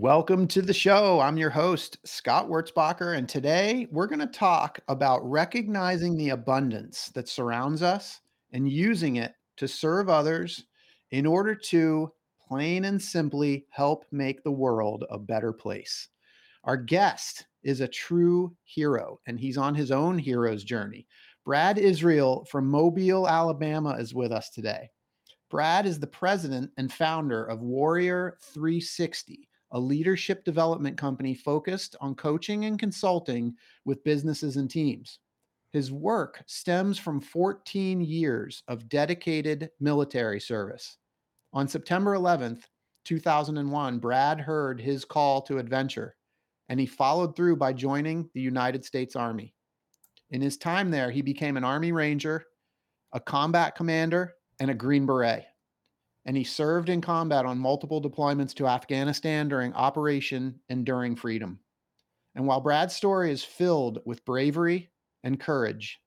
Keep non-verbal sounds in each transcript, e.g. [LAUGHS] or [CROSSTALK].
Welcome to the show. I'm your host, Scott Wurzbacher, and today we're going to talk about recognizing the abundance that surrounds us and using it to serve others in order to plain and simply help make the world a better place. Our guest is a true hero, and he's on his own hero's journey. Brad Israel from Mobile, Alabama is with us today. Brad is the president and founder of Warrior 360 a leadership development company focused on coaching and consulting with businesses and teams. His work stems from 14 years of dedicated military service. On September 11th, 2001, Brad heard his call to adventure and he followed through by joining the United States Army. In his time there, he became an Army Ranger, a combat commander, and a Green Beret and he served in combat on multiple deployments to Afghanistan during Operation Enduring Freedom. And while Brad's story is filled with bravery and courage,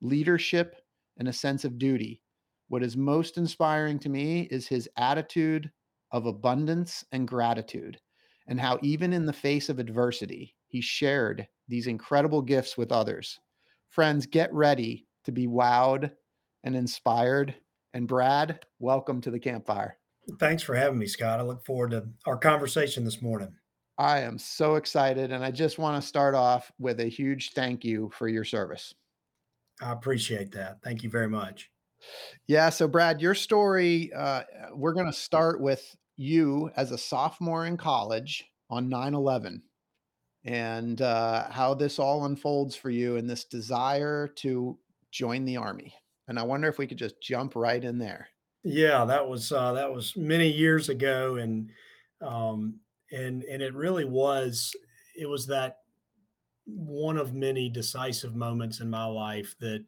leadership, and a sense of duty, what is most inspiring to me is his attitude of abundance and gratitude, and how, even in the face of adversity, he shared these incredible gifts with others. Friends, get ready to be wowed and inspired and Brad, welcome to the campfire. Thanks for having me, Scott. I look forward to our conversation this morning. I am so excited. And I just want to start off with a huge thank you for your service. I appreciate that. Thank you very much. Yeah. So, Brad, your story, uh, we're going to start with you as a sophomore in college on 9 11 and uh, how this all unfolds for you and this desire to join the Army. And I wonder if we could just jump right in there. Yeah, that was uh, that was many years ago, and um, and and it really was it was that one of many decisive moments in my life that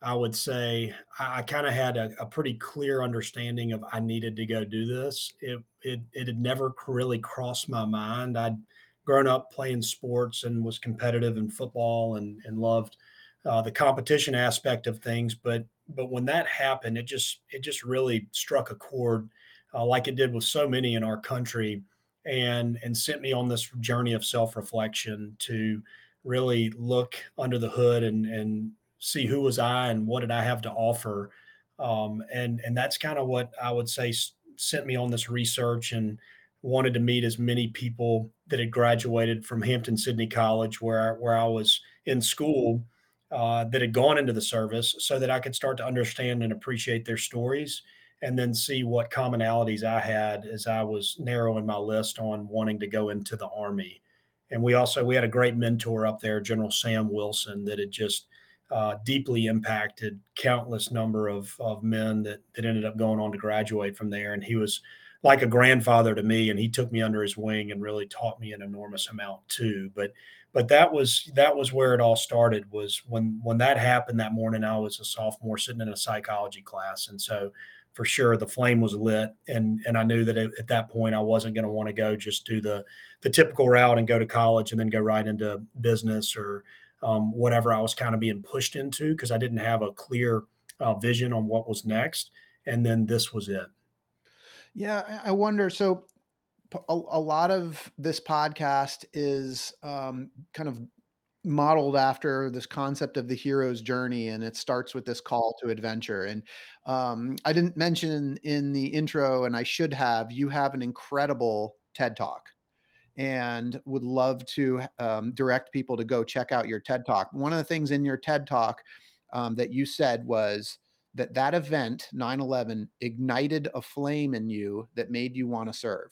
I would say I, I kind of had a, a, pretty clear understanding of I needed to go do this. It, it it had never really crossed my mind. I'd grown up playing sports and was competitive in football and and loved uh, the competition aspect of things. But but when that happened, it just it just really struck a chord, uh, like it did with so many in our country, and and sent me on this journey of self reflection to really look under the hood and and see who was I and what did I have to offer. Um, and and that's kind of what I would say sent me on this research and wanted to meet as many people that had graduated from Hampden Sydney College, where where I was in school, uh, that had gone into the service so that I could start to understand and appreciate their stories and then see what commonalities I had as I was narrowing my list on wanting to go into the Army. And we also we had a great mentor up there, General Sam Wilson, that had just uh, deeply impacted countless number of, of men that, that ended up going on to graduate from there. And he was like a grandfather to me, and he took me under his wing and really taught me an enormous amount too. But but that was that was where it all started was when when that happened that morning i was a sophomore sitting in a psychology class. And so for sure the flame was lit and and i knew that at that point i wasn't going to want to go just do the the typical route and go to college and then go right into business or um, whatever i was kind of being pushed into because i didn't have a clear uh, vision on what was next. And then this was it yeah i wonder so a, a lot of this podcast is um, kind of modeled after this concept of the hero's journey and it starts with this call to adventure and um, i didn't mention in the intro and i should have you have an incredible ted talk and would love to um, direct people to go check out your ted talk. One of the things in your ted talk um, that you said was that that event 9-11 ignited a flame in you that made you want to serve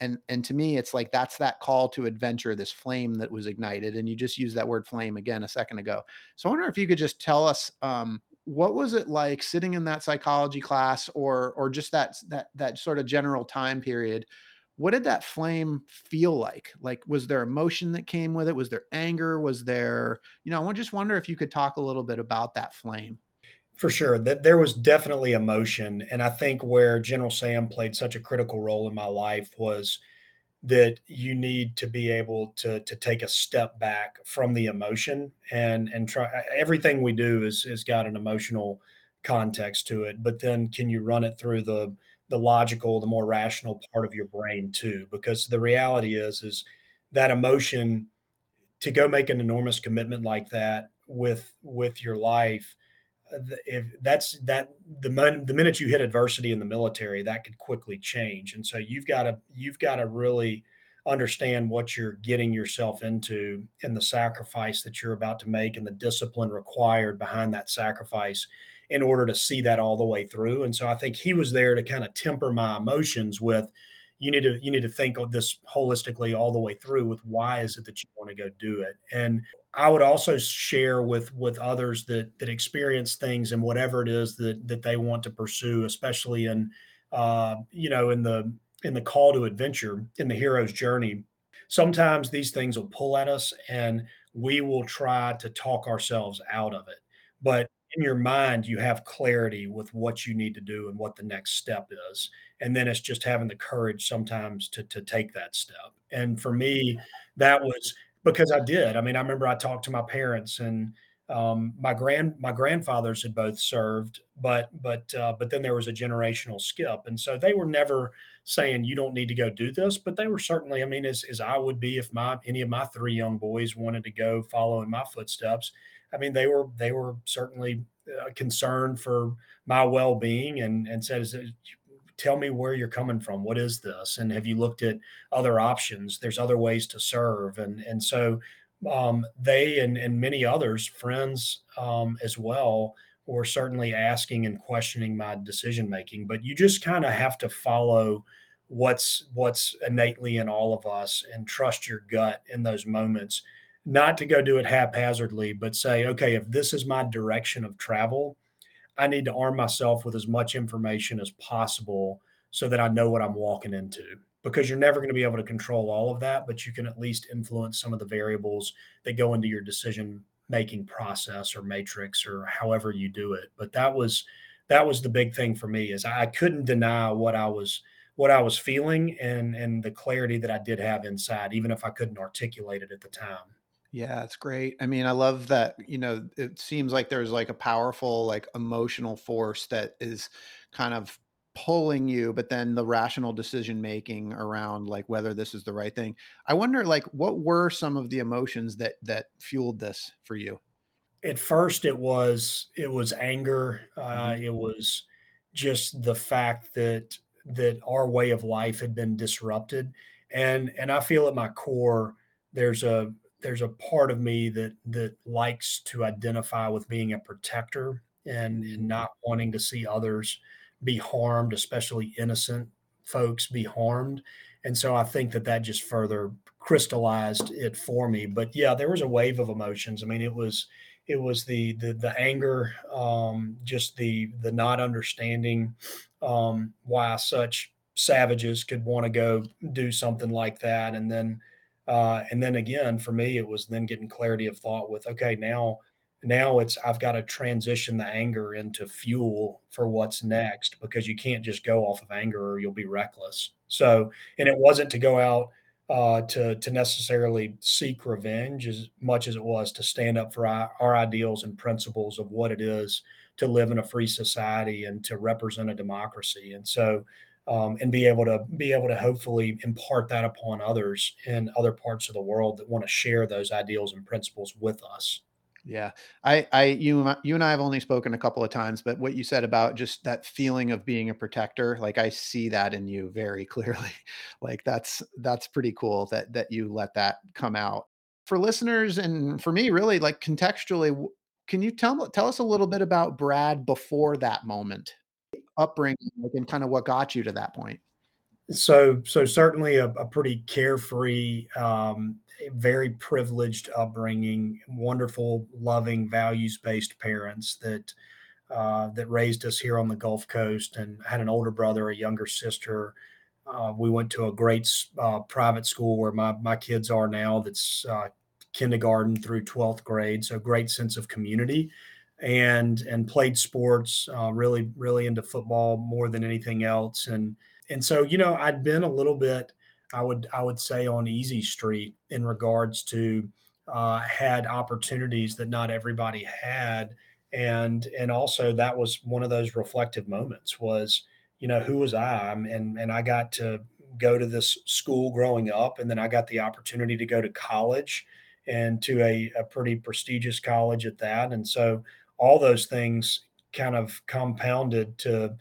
and and to me it's like that's that call to adventure this flame that was ignited and you just used that word flame again a second ago so i wonder if you could just tell us um, what was it like sitting in that psychology class or or just that that that sort of general time period what did that flame feel like? Like, was there emotion that came with it? Was there anger? Was there, you know, I just wonder if you could talk a little bit about that flame. For sure, that there was definitely emotion, and I think where General Sam played such a critical role in my life was that you need to be able to to take a step back from the emotion and and try everything we do is is got an emotional context to it but then can you run it through the the logical the more rational part of your brain too? Because the reality is is that emotion to go make an enormous commitment like that with with your life if that's that the the minute you hit adversity in the military that could quickly change. And so you've got to you've got to really understand what you're getting yourself into and the sacrifice that you're about to make and the discipline required behind that sacrifice in order to see that all the way through. And so i think he was there to kind of temper my emotions with you need to you need to think of this holistically all the way through with why is it that you want to go do it? And I would also share with with others that that experience things and whatever it is that that they want to pursue, especially in uh, you know in the in the call to adventure in the hero's journey. Sometimes these things will pull at us, and we will try to talk ourselves out of it. But in your mind, you have clarity with what you need to do and what the next step is, and then it's just having the courage sometimes to to take that step. And for me, that was because I did. I mean, I remember I talked to my parents and um, my grand my grandfathers had both served, but but uh, but then there was a generational skip, and so they were never saying you don't need to go do this, but they were certainly. I mean, as as I would be if my any of my three young boys wanted to go follow in my footsteps. I mean, they were they were certainly uh, concerned for my well being and and said, tell me where you're coming from. What is this? And have you looked at other options? There's other ways to serve. And, and so um, they and, and many others, friends um, as well, were certainly asking and questioning my decision making. But you just kind of have to follow what's what's innately in all of us and trust your gut in those moments not to go do it haphazardly but say okay if this is my direction of travel I need to arm myself with as much information as possible so that I know what I'm walking into. Because you're never going to be able to control all of that, but you can at least influence some of the variables that go into your decision making process or matrix or however you do it. But that was that was the big thing for me is I couldn't deny what I was what I was feeling and and the clarity that I did have inside, even if I couldn't articulate it at the time. Yeah, it's great. I mean, I love that, you know, it seems like there's like a powerful, like emotional force that is kind of pulling you, but then the rational decision making around like whether this is the right thing. I wonder like what were some of the emotions that that fueled this for you? At first it was it was anger. Uh, Mhm. it was just the fact that that our way of life had been disrupted. And and I feel at my core there's a there's a part of me that that likes to identify with being a protector and, and not wanting to see others be harmed, especially innocent folks be harmed. And so I think that that just further crystallized it for me. But yeah, there was a wave of emotions. I mean, it was it was the the the anger, um, just the the not understanding um, why such savages could want to go do something like that, and then uh, and then again, for me, it was then getting clarity of thought with, okay, now, now it's I've got to transition the anger into fuel for what's next because you can't just go off of anger or you'll be reckless. So, and it wasn't to go out uh, to to necessarily seek revenge as much as it was to stand up for our, our ideals and principles of what it is to live in a free society and to represent a democracy. And so, um, and be able to be able to hopefully impart that upon others in other parts of the world that want to share those ideals and principles with us. Yeah. I I you you and I have only spoken a couple of times, but what you said about just that feeling of being a protector, like I see that in you very [LAUGHS] clearly. Like that's that's pretty cool that that you let that come out. For listeners and for me really like contextually, can you tell tell us a little bit about Brad before that moment? Upbringing like, and kind of what got you to that point? So, so certainly a, a pretty carefree, um, very privileged upbringing, wonderful, loving, values-based parents that uh, that raised us here on the Gulf Coast, and had an older brother, a younger sister, Uh, we went to a great uh, private school where my, my kids are now, that's uh, kindergarten through 12th grade. So, great sense of community and and played sports uh, really really into football more than anything else. And and so you know i'd been a little bit i would i would say on easy street in regards to uh, had opportunities that not everybody had. And and also that was one of those reflective moments was you know who was i? And and i got to go to this school growing up and then i got the opportunity to go to college and to a, a pretty prestigious college at that. And so all those things kind of compounded to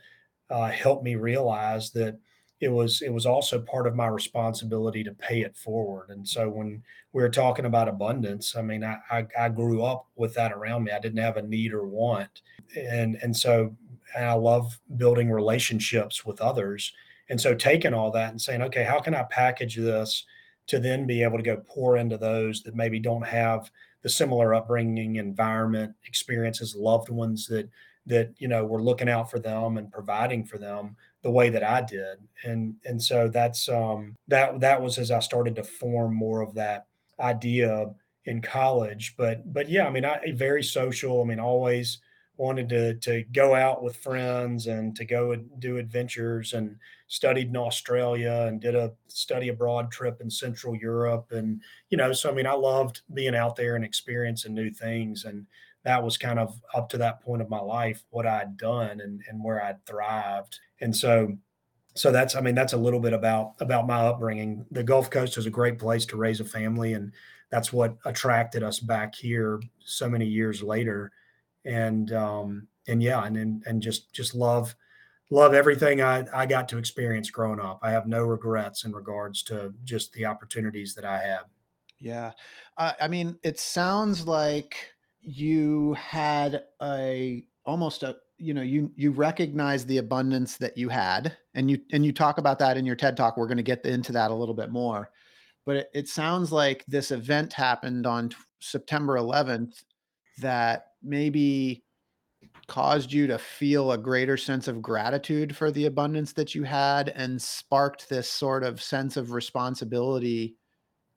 uh, help me realize that it was it was also part of my responsibility to pay it forward. And so when we are talking about abundance, I mean, I, I, I grew up with that around me. I didn't have a need or want, and and so and I love building relationships with others. And so taking all that and saying, okay, how can I package this to then be able to go pour into those that maybe don't have the similar upbringing, environment, experiences, loved ones that that you know were looking out for them and providing for them the way that I did. And and so that's um that that was as I started to form more of that idea in college. But but yeah, I mean I very social. I mean always wanted to to go out with friends and to go and do adventures and studied in Australia and did a study abroad trip in Central Europe. And you know so I mean I loved being out there and experiencing new things. And that was kind of up to that point of my life what I'd done and and where I'd thrived. And so so that's I mean that's a little bit about about my upbringing. The Gulf Coast is a great place to raise a family and that's what attracted us back here so many years later and um, and yeah, and, and and just just love love everything I, I got to experience growing up. I have no regrets in regards to just the opportunities that I had. Yeah, uh, I mean, it sounds like you had a almost a you know you you recognize the abundance that you had and you and you talk about that in your ted talk we're going to get into that a little bit more but it, it sounds like this event happened on t- september 11th that maybe caused you to feel a greater sense of gratitude for the abundance that you had and sparked this sort of sense of responsibility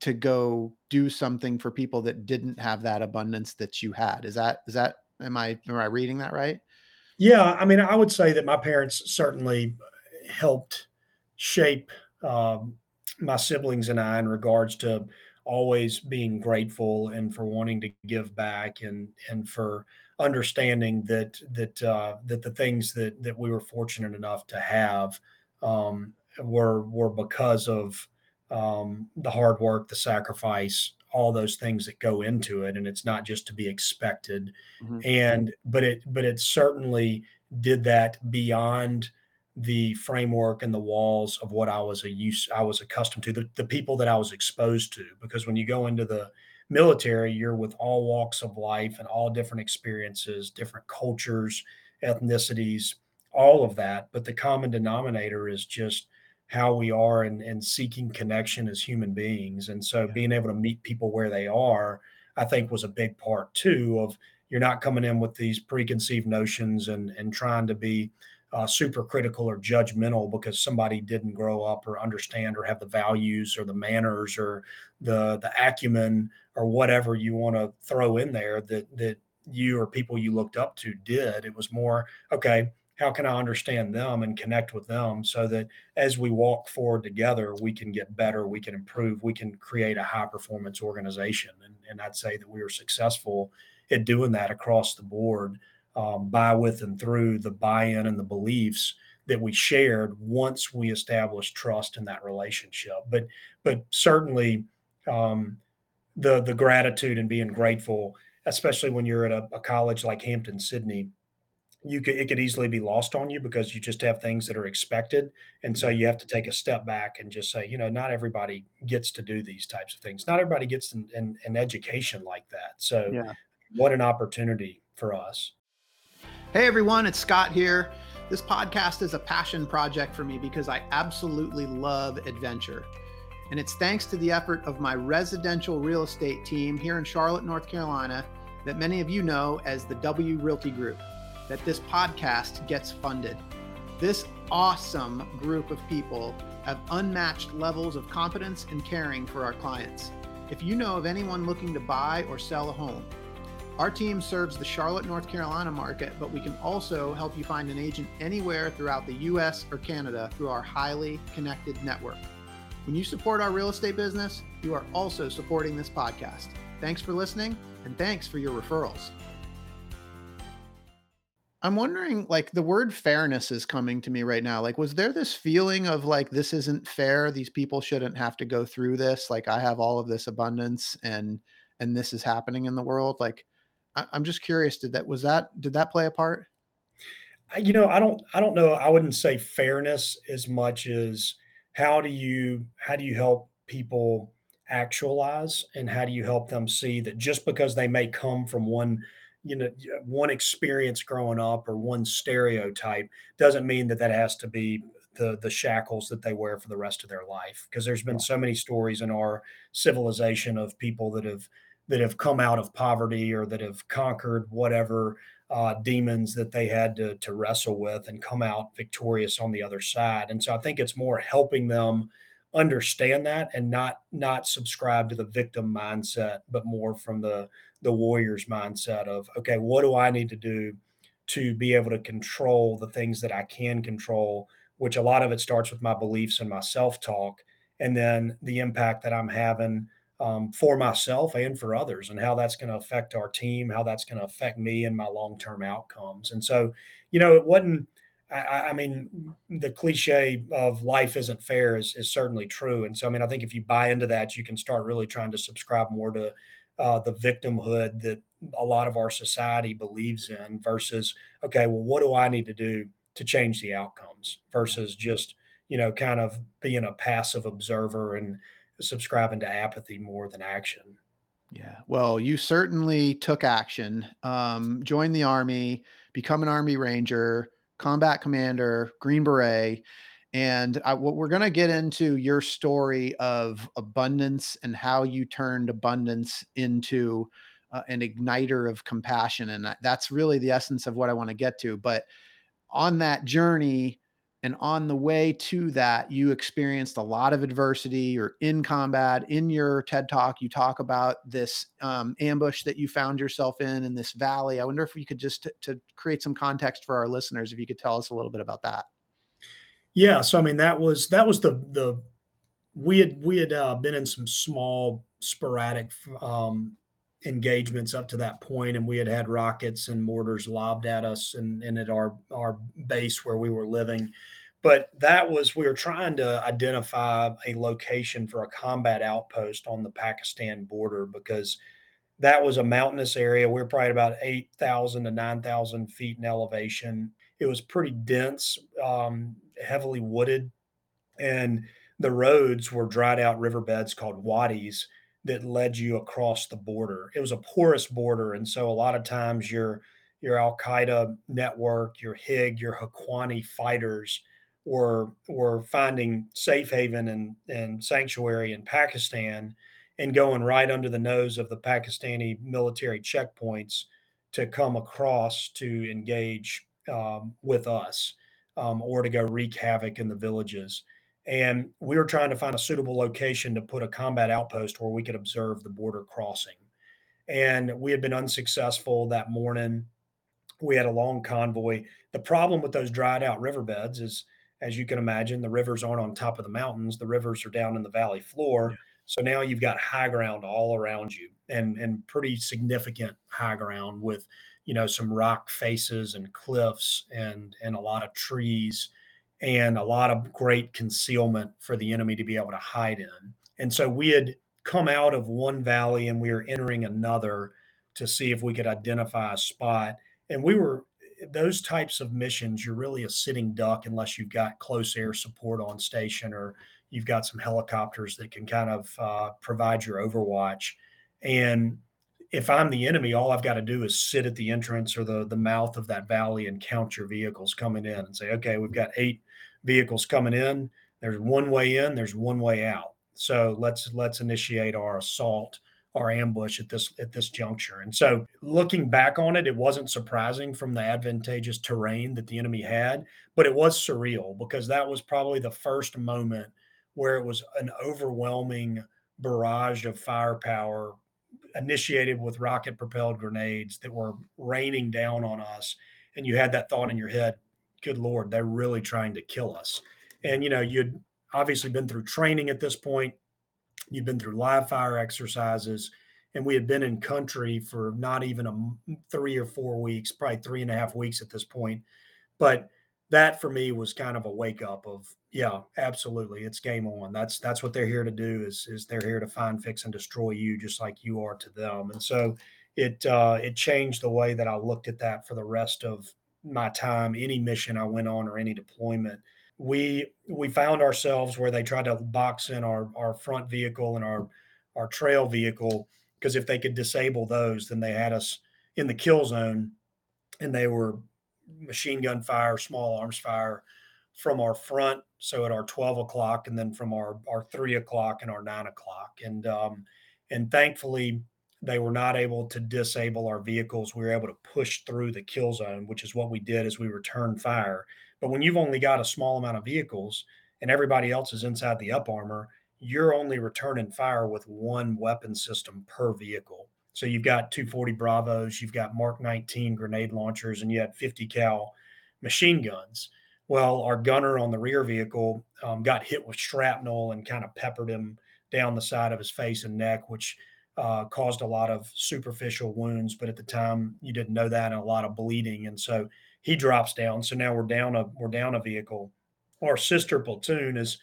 to go do something for people that didn't have that abundance that you had? Is that is that am i am i reading that right? Yeah i mean i would say that my parents certainly helped shape um, my siblings and i in regards to always being grateful and for wanting to give back and and for understanding that that uh, that the things that that we were fortunate enough to have um, were were because of um, the hard work, the sacrifice, all those things that go into it, and it's not just to be expected. Mm-hmm. And but it but it certainly did that beyond the framework and the walls of what I was a use I was accustomed to, the, the people that I was exposed to. Because when you go into the military, you're with all walks of life and all different experiences, different cultures, ethnicities, all of that. But the common denominator is just how we are and, and seeking connection as human beings. And so yeah. being able to meet people where they are, I think was a big part too of you're not coming in with these preconceived notions and and trying to be uh, super critical or judgmental because somebody didn't grow up or understand or have the values or the manners or the the acumen or whatever you want to throw in there that that you or people you looked up to did. It was more okay. How can I understand them and connect with them so that as we walk forward together, we can get better, we can improve, we can create a high performance organization. And, and I'd say that we were successful at doing that across the board um, by, with, and through the buy in and the beliefs that we shared once we established trust in that relationship. But, but certainly, um, the the gratitude and being grateful, especially when you're at a, a college like Hampden, Sydney, you could it could easily be lost on you because you just have things that are expected and so you have to take a step back and just say you know not everybody gets to do these types of things not everybody gets an, an, an education like that so yeah. what an opportunity for us Hey everyone, it's Scott here. This podcast is a passion project for me because I absolutely love adventure. And it's thanks to the effort of my residential real estate team here in Charlotte, North Carolina, that many of you know as the W Realty Group, that this podcast gets funded. This awesome group of people have unmatched levels of competence and caring for our clients. If you know of anyone looking to buy or sell a home, our team serves the Charlotte, North Carolina market, but we can also help you find an agent anywhere throughout the US or Canada through our highly connected network. When you support our real estate business, you are also supporting this podcast. Thanks for listening and thanks for your referrals. I'm wondering, like, the word fairness is coming to me right now. Like, was there this feeling of like, this isn't fair? These people shouldn't have to go through this. Like, I have all of this abundance and, and this is happening in the world. Like, I, I'm just curious, did that, was that, did that play a part? You know, I don't, I don't know. I wouldn't say fairness as much as how do you, how do you help people actualize and how do you help them see that just because they may come from one you know one experience growing up or one stereotype doesn't mean that that has to be the the shackles that they wear for the rest of their life because there's been so many stories in our civilization of people that have that have come out of poverty or that have conquered whatever uh, demons that they had to, to wrestle with and come out victorious on the other side. And so i think it's more helping them understand that and not not subscribe to the victim mindset but more from the the warrior's mindset of okay what do i need to do to be able to control the things that i can control? Which a lot of it starts with my beliefs and my self-talk and then the impact that i'm having um, for myself and for others and how that's going to affect our team how that's going to affect me and my long-term outcomes and so you know it wasn't I, I, mean, the cliche of life isn't fair is, is certainly true. And so, I mean, I think if you buy into that, you can start really trying to subscribe more to uh, the victimhood that a lot of our society believes in versus, okay, well, what do I need to do to change the outcomes versus just, you know, kind of being a passive observer and subscribing to apathy more than action. Yeah. Well, you certainly took action, um, joined the army, become an army ranger, combat commander, Green Beret. And I, what we're going to get into your story of abundance and how you turned abundance into uh, an igniter of compassion. And that's really the essence of what I want to get to. But on that journey, and on the way to that, you experienced a lot of adversity. Or in combat. In your TED talk, you talk about this um, ambush that you found yourself in in this valley. I wonder if you could just t- to create some context for our listeners, if you could tell us a little bit about that. Yeah, so I mean that was that was the the we had we had uh, been in some small sporadic um, engagements up to that point, and we had had rockets and mortars lobbed at us and, and at our our base where we were living. But that was we were trying to identify a location for a combat outpost on the Pakistan border because that was a mountainous area. We we're probably about eight thousand to nine thousand feet in elevation. It was pretty dense, um, heavily wooded, and the roads were dried out riverbeds called wadis that led you across the border. It was a porous border, and so a lot of times your your Al Qaeda network, your HIG, your Haqqani fighters were were finding safe haven and, and sanctuary in Pakistan and going right under the nose of the Pakistani military checkpoints to come across to engage um, with us um, or to go wreak havoc in the villages. And we were trying to find a suitable location to put a combat outpost where we could observe the border crossing. And we had been unsuccessful that morning. We had a long convoy. The problem with those dried out riverbeds is, as you can imagine, the rivers aren't on top of the mountains, the rivers are down in the valley floor. Yeah. So now you've got high ground all around you and, and pretty significant high ground with, you know, some rock faces and cliffs and, and a lot of trees and a lot of great concealment for the enemy to be able to hide in. And so we had come out of one valley and we were entering another to see if we could identify a spot. And we were those types of missions, you're really a sitting duck unless you've got close air support on station or you've got some helicopters that can kind of uh, provide your overwatch. And if I'm the enemy, all I've got to do is sit at the entrance or the the mouth of that valley and count your vehicles coming in and say, okay, we've got eight vehicles coming in. There's one way in, there's one way out. So let's let's initiate our assault our ambush at this at this juncture. And so looking back on it, it wasn't surprising from the advantageous terrain that the enemy had, but it was surreal because that was probably the first moment where it was an overwhelming barrage of firepower initiated with rocket propelled grenades that were raining down on us and you had that thought in your head good lord they're really trying to kill us and you know you'd obviously been through training at this point You've been through live fire exercises, and we had been in country for not even a three or four weeks, probably three and a half weeks at this point. But that for me was kind of a wake up of yeah, absolutely, it's game on. That's that's what they're here to do is is they're here to find, fix, and destroy you, just like you are to them. And so it uh, it changed the way that I looked at that for the rest of my time, any mission I went on or any deployment we we found ourselves where they tried to box in our our front vehicle and our our trail vehicle because if they could disable those, then they had us in the kill zone, and they were machine gun fire, small arms fire from our front. So at our twelve o'clock, and then from our our three o'clock and our nine o'clock, and um, and thankfully they were not able to disable our vehicles. We were able to push through the kill zone, which is what we did as we returned fire. But when you've only got a small amount of vehicles and everybody else is inside the up armor, you're only returning fire with one weapon system per vehicle. So you've got 240 Bravos, you've got Mark 19 grenade launchers, and you had 50 cal machine guns. Well, our gunner on the rear vehicle um, got hit with shrapnel and kind of peppered him down the side of his face and neck, which uh, caused a lot of superficial wounds. But at the time, you didn't know that and a lot of bleeding. And so he drops down. So now we're down a we're down a vehicle. Our sister platoon is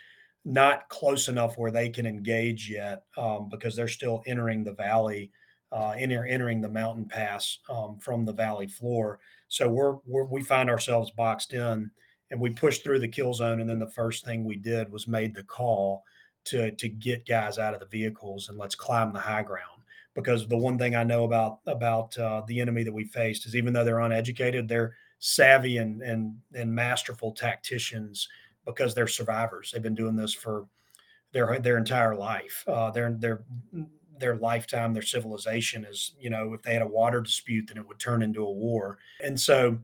not close enough where they can engage yet um, because they're still entering the valley, uh, enter, entering the mountain pass um, from the valley floor. So we're, we're we find ourselves boxed in, and we pushed through the kill zone. And then the first thing we did was made the call to to get guys out of the vehicles and let's climb the high ground. Because the one thing I know about about uh, the enemy that we faced is even though they're uneducated, they're savvy and and and masterful tacticians because they're survivors. They've been doing this for their their entire life. Uh, their their their lifetime, their civilization is you know if they had a water dispute, then it would turn into a war. And so,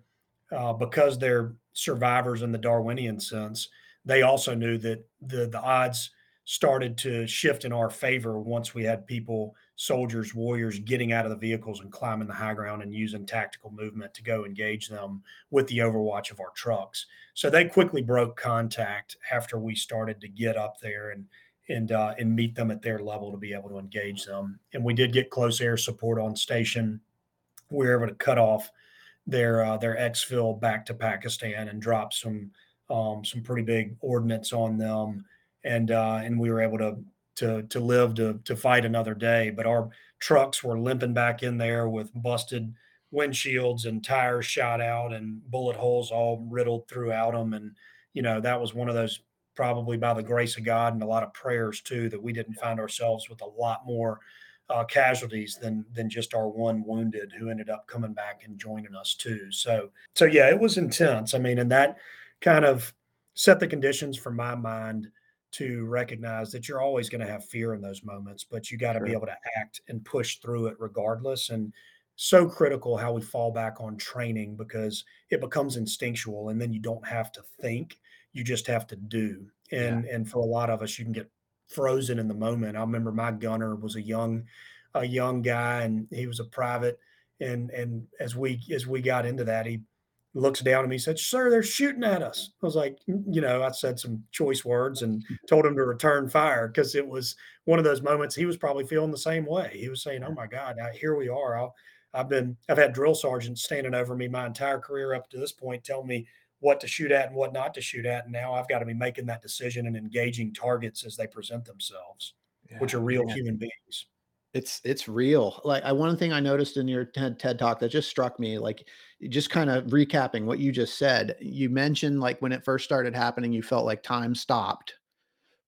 uh, because they're survivors in the Darwinian sense, they also knew that the the odds started to shift in our favor once we had people soldiers, warriors getting out of the vehicles and climbing the high ground and using tactical movement to go engage them with the overwatch of our trucks. So they quickly broke contact after we started to get up there and and uh, and meet them at their level to be able to engage them. And we did get close air support on station. We were able to cut off their uh, their exfil back to Pakistan and drop some um, some pretty big ordnance on them. And uh, and we were able to to to live to to fight another day. But our trucks were limping back in there with busted windshields and tires shot out and bullet holes all riddled throughout them. And you know that was one of those probably by the grace of God and a lot of prayers too that we didn't find ourselves with a lot more uh, casualties than than just our one wounded who ended up coming back and joining us too. So so yeah, it was intense. I mean, and that kind of set the conditions for my mind to recognize that you're always going to have fear in those moments, but you got to sure. be able to act and push through it regardless. And so critical how we fall back on training because it becomes instinctual and then you don't have to think, you just have to do. And yeah. and for a lot of us, you can get frozen in the moment. I remember my gunner was a young a young guy and he was a private and and as we as we got into that he looks down at me, said, Sir, they're shooting at us. I was like, mm, you know, I said some choice words and [LAUGHS] told him to return fire because it was one of those moments he was probably feeling the same way. He was saying, Oh my God, now here we are. i have been, I've had drill sergeants standing over me my entire career up to this point, telling me what to shoot at and what not to shoot at. And now I've got to be making that decision and engaging targets as they present themselves, yeah, which are real yeah. human beings. It's it's real. Like I one thing I noticed in your TED, TED talk that just struck me, like just kind of recapping what you just said. You mentioned like when it first started happening, you felt like time stopped,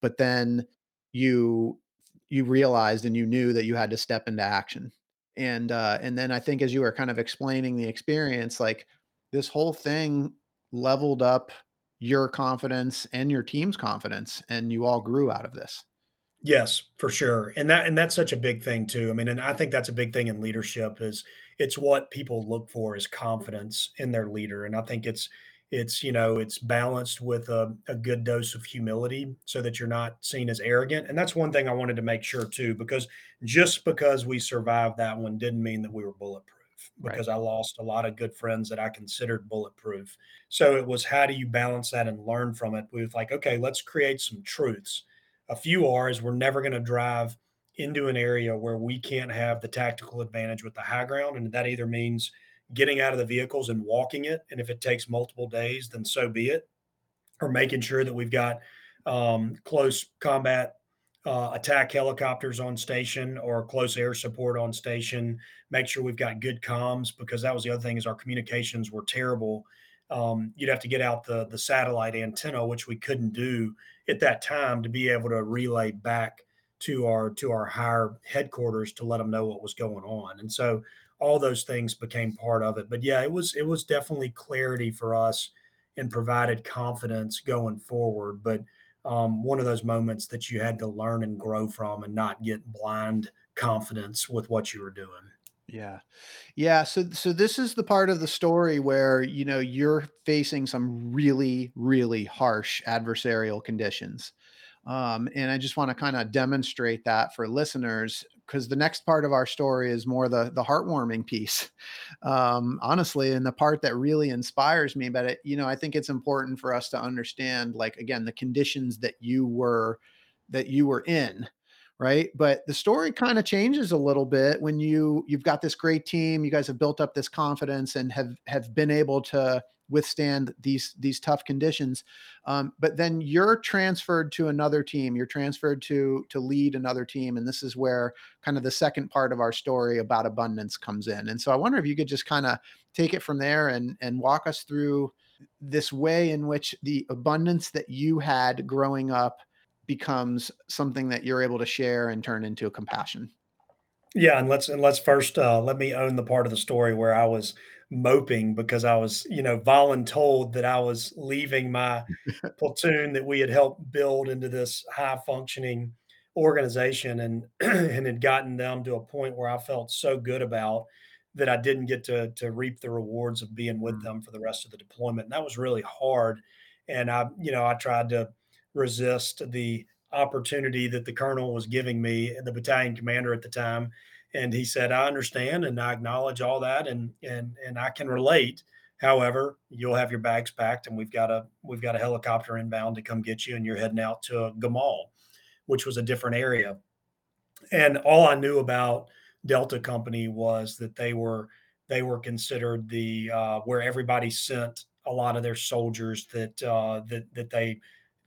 but then you you realized and you knew that you had to step into action. And uh, and then I think as you were kind of explaining the experience, like this whole thing leveled up your confidence and your team's confidence, and you all grew out of this. Yes, for sure. And that and that's such a big thing too. I mean, and I think that's a big thing in leadership is it's what people look for is confidence in their leader. And I think it's it's you know it's balanced with a, a good dose of humility so that you're not seen as arrogant and that's one thing i wanted to make sure too because just because we survived that one didn't mean that we were bulletproof because right. i lost a lot of good friends that i considered bulletproof so it was how do you balance that and learn from it we was like okay let's create some truths a few are is we're never going to drive into an area where we can't have the tactical advantage with the high ground. And that either means getting out of the vehicles and walking it. And if it takes multiple days, then so be it. Or making sure that we've got um, close combat uh, attack helicopters on station or close air support on station. Make sure we've got good comms because that was the other thing is our communications were terrible. Um, you'd have to get out the the satellite antenna, which we couldn't do at that time, to be able to relay back to our to our higher headquarters to let them know what was going on. And so all those things became part of it. But yeah, it was it was definitely clarity for us and provided confidence going forward. But um, one of those moments that you had to learn and grow from and not get blind confidence with what you were doing. Yeah. Yeah, so so this is the part of the story where, you know, you're facing some really, really harsh adversarial conditions. Um, and I just want to kind of demonstrate that for listeners because the next part of our story is more the the heartwarming piece, [LAUGHS] um, honestly, and the part that really inspires me. But it, you know, I think it's important for us to understand, like again, the conditions that you were that you were in right but the story kind of changes a little bit when you you've got this great team you guys have built up this confidence and have have been able to withstand these these tough conditions. Um, but then you're transferred to another team. You're transferred to to lead another team, and this is where kind of the second part of our story about abundance comes in. And so I wonder if you could just kind of take it from there and and walk us through this way in which the abundance that you had growing up becomes something that you're able to share and turn into a compassion. Yeah, and let's and let's first uh, let me own the part of the story where I was moping because I was, you know, voluntold that I was leaving my [LAUGHS] platoon that we had helped build into this high functioning organization and [CLEARS THROAT] and had gotten them to a point where I felt so good about that I didn't get to to reap the rewards of being with mm. them for the rest of the deployment. And that was really hard. And I, you know, I tried to resist the opportunity that the colonel was giving me, the battalion commander at the time. And he said, I understand and I acknowledge all that and and and I can relate. However, you'll have your bags packed and we've got a we've got a helicopter inbound to come get you and you're heading out to Gamal, which was a different area. And all I knew about Delta Company was that they were they were considered the uh, where everybody sent a lot of their soldiers that uh, that that they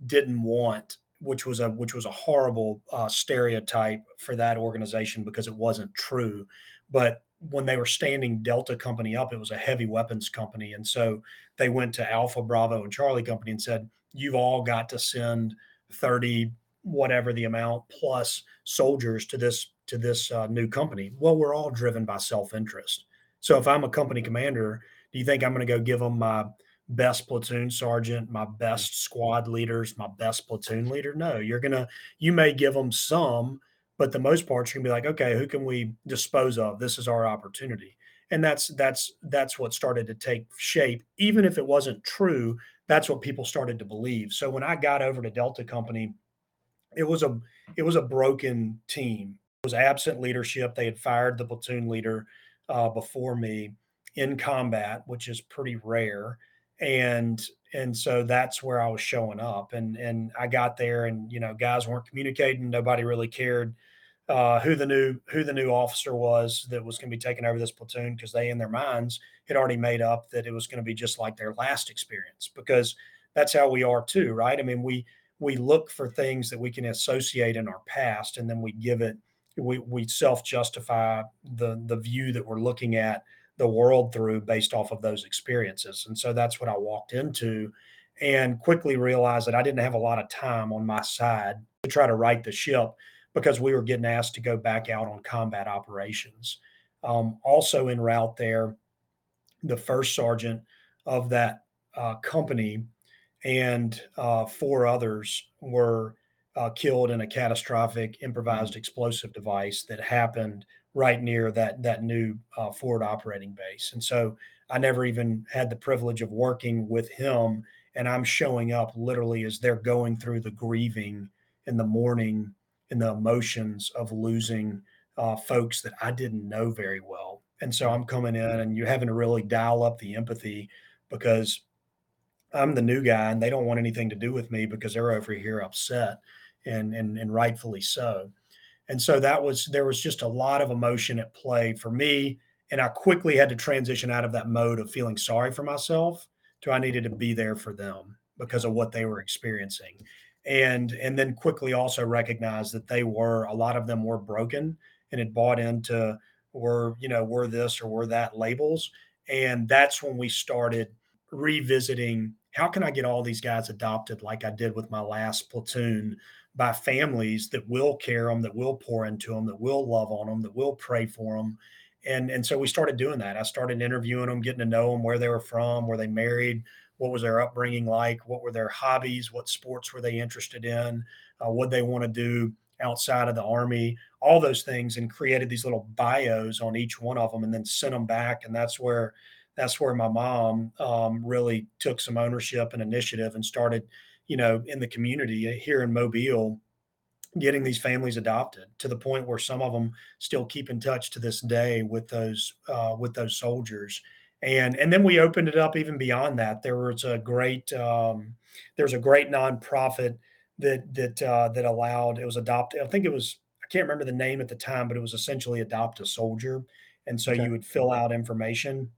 didn't want which was a which was a horrible uh, stereotype for that organization because it wasn't true. But when they were standing Delta Company up, it was a heavy weapons company, and so they went to Alpha, Bravo, and Charlie Company and said, "You've all got to send thirty whatever the amount plus soldiers to this to this uh, new company." Well, we're all driven by self interest. So if I'm a company commander, do you think I'm going to go give them my best platoon sergeant, my mm. best squad leaders, my best platoon leader. No, you're gonna you may give them some, but the most part you're gonna be like, okay, who can we dispose of? This is our opportunity. And that's that's that's what started to take shape. Even if it wasn't true, that's what people started to believe. So when I got over to Delta Company, it was a it was a broken team. It was absent leadership. They had fired the platoon leader uh, before me in combat, which is pretty rare and and so that's where I was showing up and and I got there and you know guys weren't communicating nobody really cared uh, who the new who the new officer was that was going to be taking over this platoon because they in their minds had already made up that it was going to be just like their last experience because that's how we are too right? I mean we we look for things that we can associate in our past and then we give it we we self justify the the view that we're looking at the world through based off of those experiences. And so that's what I walked into and quickly realized that I didn't have a lot of time on my side to try to right the ship because we were getting asked to go back out on combat operations. Um, also en route there, the first sergeant of that uh, company and uh, four others were uh, killed in a catastrophic improvised mm-hmm. explosive device that happened right near that that new uh, forward operating base. And so I never even had the privilege of working with him. And I'm showing up literally as they're going through the grieving in the morning and the emotions of losing uh, folks that I didn't know very well. And so I'm coming in and you're having to really dial up the empathy because I'm the new guy and they don't want anything to do with me because they're over here upset and and, and rightfully so. And so that was there was just a lot of emotion at play for me. And I quickly had to transition out of that mode of feeling sorry for myself to I needed to be there for them because of what they were experiencing. And and then quickly also recognize that they were a lot of them were broken and had bought into were, you know, were this or were that labels. And that's when we started revisiting how can I get all these guys adopted like I did with my last platoon by families that will care them, that will pour into them, that will love on them, that will pray for them. And, and so we started doing that. I started interviewing them, getting to know them, where they were from, were they married, what was their upbringing like, what were their hobbies, what sports were they interested in, uh, what they want to do outside of the army, all those things, and created these little bios on each one of them, and then sent them back. And that's where that's where my mom um, really took some ownership and initiative and started you know, in the community uh, here in Mobile, getting these families adopted to the point where some of them still keep in touch to this day with those uh, with those soldiers. And and then we opened it up even beyond that. There was a great um, there's a great nonprofit that that uh, that allowed it was adopted. I think it was I can't remember the name at the time, but it was essentially adopt a soldier. And so okay. you would fill out information.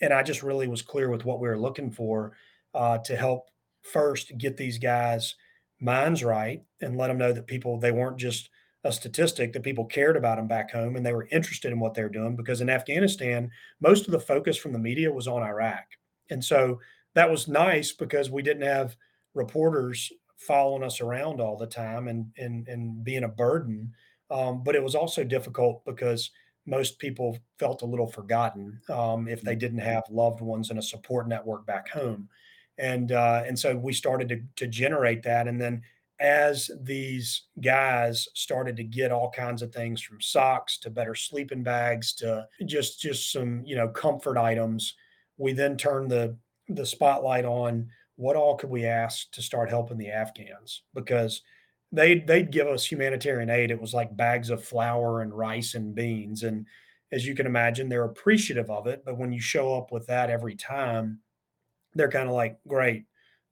And I just really was clear with what we were looking for uh, to help first get these guys' minds right and let them know that people they weren't just a statistic that people cared about them back home and they were interested in what they're doing because in Afghanistan most of the focus from the media was on Iraq and so that was nice because we didn't have reporters following us around all the time and and and being a burden um, but it was also difficult because most people felt a little forgotten um, if they mm-hmm. didn't have loved ones and a support network back home and uh, and so we started to, to generate that and then as these guys started to get all kinds of things from socks to better sleeping bags to just just some you know comfort items we then turned the the spotlight on what all could we ask to start helping the afghans because they they'd give us humanitarian aid. It was like bags of flour and rice and beans and as you can imagine they're appreciative of it but when you show up with that every time they're kind of like, great,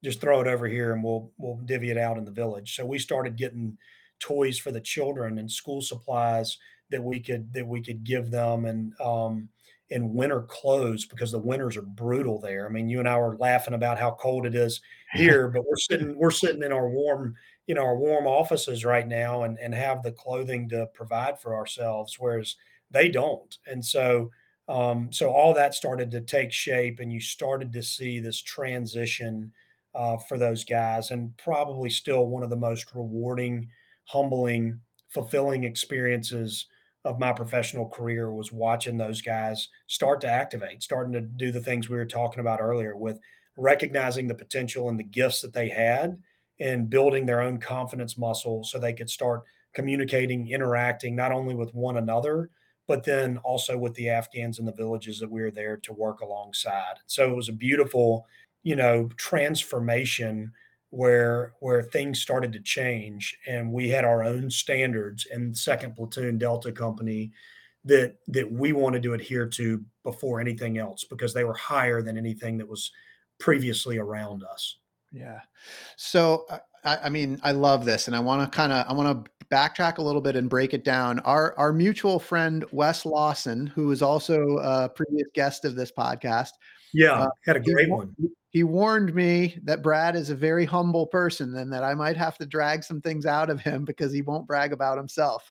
just throw it over here and we'll we'll divvy it out in the village. So we started getting toys for the children and school supplies that we could that we could give them and um and winter clothes because the winters are brutal there. I mean, you and I were laughing about how cold it is here, but we're [LAUGHS] sitting we're sitting in our warm, you know, our warm offices right now and and have the clothing to provide for ourselves, whereas they don't. And so um, so all that started to take shape, and you started to see this transition uh, for those guys, and probably still one of the most rewarding, humbling, fulfilling experiences of my professional career was watching those guys start to activate, starting to do the things we were talking about earlier with recognizing the potential and the gifts that they had and building their own confidence muscle so they could start communicating, interacting not only with one another, but then also with the Afghans and the villages that we were there to work alongside. So it was a beautiful, you know, transformation where where things started to change and we had our own standards in second platoon delta company that that we wanted to adhere to before anything else because they were higher than anything that was previously around us yeah so uh, I, I mean i love this and i want to kind of i want to backtrack a little bit and break it down. Our our mutual friend Wes Lawson, who is also a previous guest of this podcast, yeah, uh, had a great he, one. He warned me that Brad is a very humble person and that I might have to drag some things out of him because he won't brag about himself.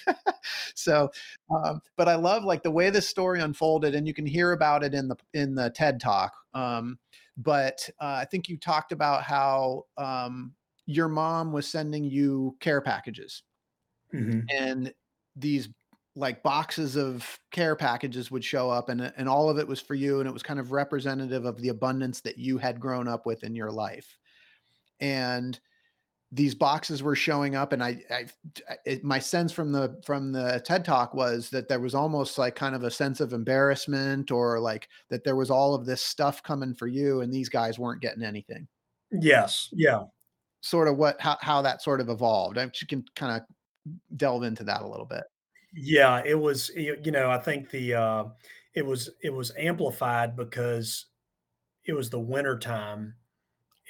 [LAUGHS] so, um, but I love like the way this story unfolded, and you can hear about it in the in the TED talk. Um, but uh, I think you talked about how um, your mom was sending you care packages mm-hmm. and these like boxes of care packages would show up and and all of it was for you and it was kind of representative of the abundance that you had grown up with in your life and these boxes were showing up and I, I it, my sense from the from the TED talk was that there was almost like kind of a sense of embarrassment or like that there was all of this stuff coming for you and these guys weren't getting anything. Yes. Yeah. Sort of what how how that sort of evolved. I you can kind of delve into that a little bit. Yeah, it was you know, I think the uh it was it was amplified because it was the winter time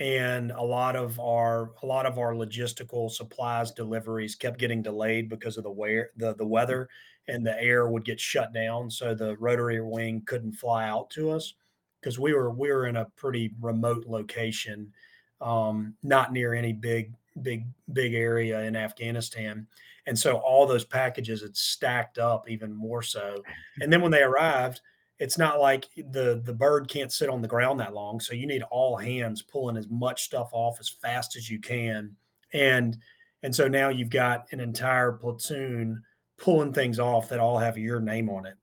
and a lot of our a lot of our logistical supplies deliveries kept getting delayed because of the wear the the weather and the air would get shut down so the rotary wing couldn't fly out to us because we were we were in a pretty remote location um, not near any big big big area in Afghanistan. And so all those packages had stacked up even more so. And then when they arrived it's not like the the bird can't sit on the ground that long so you need all hands pulling as much stuff off as fast as you can. And and so now you've got an entire platoon pulling things off that all have your name on it.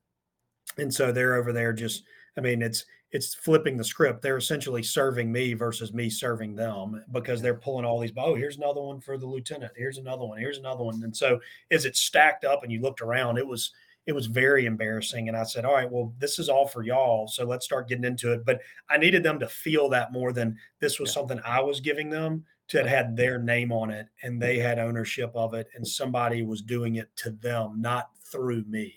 And so they're over there just i mean it's it's flipping the script. They're essentially serving me versus me serving them because they're pulling all these oh here's another one for the lieutenant. Here's another one. Here's another one. And so as it stacked up and you looked around it was it was very embarrassing. And I said, all right, well, this is all for y'all. So let's start getting into it. But I needed them to feel that more than this was yeah. something I was giving them to have had their name on it and they had ownership of it and somebody was doing it to them, not through me.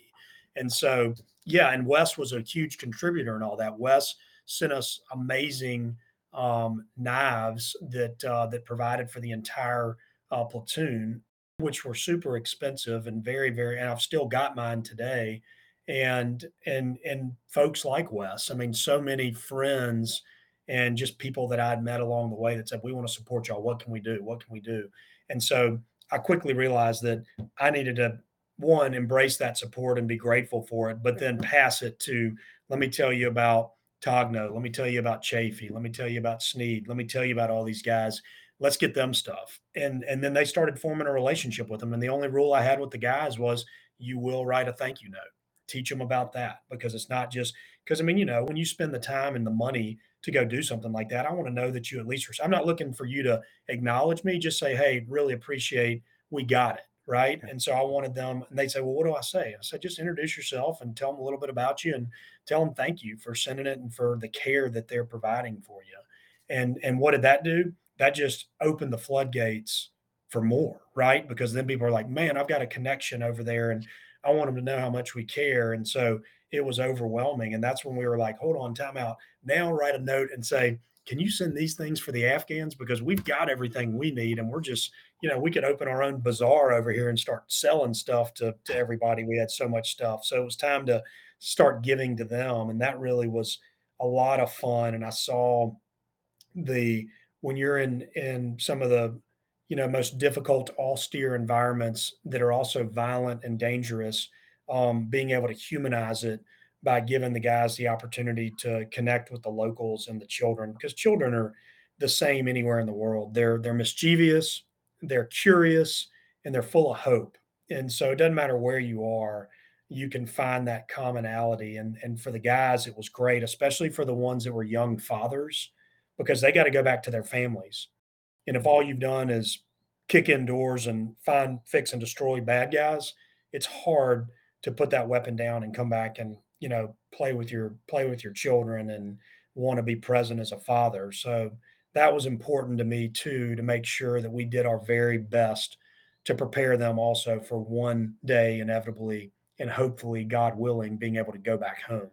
And so, yeah, and Wes was a huge contributor and all that. Wes sent us amazing um, knives that uh, that provided for the entire uh, platoon which were super expensive and very, very, and I've still got mine today. And and and folks like Wes, I mean, so many friends and just people that I'd met along the way that said, "We want to support y'all. What can we do? What can we do?" And so I quickly realized that I needed to one embrace that support and be grateful for it, but then pass it to. Let me tell you about Togno. Let me tell you about Chafee. Let me tell you about Sneed. Let me tell you about all these guys let's get them stuff. And and then they started forming a relationship with them. And the only rule I had with the guys was you will write a thank you note. Teach them about that because it's not just because I mean, you know, when you spend the time and the money to go do something like that, I want to know that you at least I'm not looking for you to acknowledge me, just say, hey, really appreciate we got it. Right. And so I wanted them, and they'd say, Well, what do I say? I said, just introduce yourself and tell them a little bit about you and tell them thank you for sending it and for the care that they're providing for you. And and what did that do? That just opened the floodgates for more, right? Because then people are like, man, I've got a connection over there and I want them to know how much we care. And so it was overwhelming. And that's when we were like, hold on, time out. Now write a note and say, can you send these things for the Afghans? Because we've got everything we need. And we're just, you know, we could open our own bazaar over here and start selling stuff to, to everybody. We had so much stuff. So it was time to start giving to them. And that really was a lot of fun. And I saw the when you're in in some of the you know most difficult austere environments that are also violent and dangerous um, being able to humanize it by giving the guys the opportunity to connect with the locals and the children because children are the same anywhere in the world. They're they're mischievous they're curious and they're full of hope. And so it doesn't matter where you are you can find that commonality. And and for the guys it was great especially for the ones that were young fathers because they got to go back to their families. And if all you've done is kick in doors and find, fix, and destroy bad guys, it's hard to put that weapon down and come back and you know play with your play with your children and want to be present as a father. So that was important to me too to make sure that we did our very best to prepare them also for one day inevitably and hopefully God willing being able to go back home.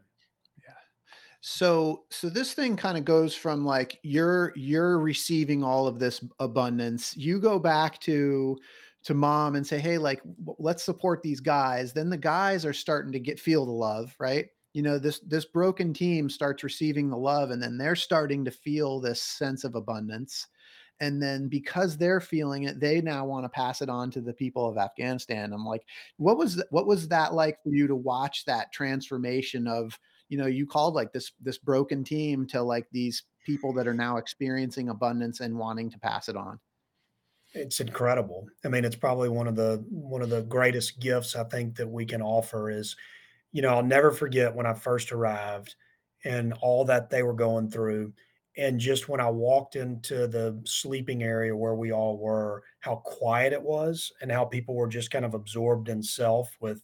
So so this thing kind of goes from like you're you're receiving all of this abundance. You go back to to mom and say, "Hey, like let's support these guys." Then the guys are starting to get feel the love, right? You know, this this broken team starts receiving the love and then they're starting to feel this sense of abundance. And then because they're feeling it, they now want to pass it on to the people of Afghanistan. I'm like, what was th- what was that like for you to watch that transformation of you know you called like this this broken team to like these people that are now experiencing abundance and wanting to pass it on. It's incredible. I mean it's probably one of the one of the greatest gifts i think that we can offer is you know i'll never forget when i first arrived and all that they were going through and just when I walked into the sleeping area where we all were, how quiet it was and how people were just kind of absorbed in self with,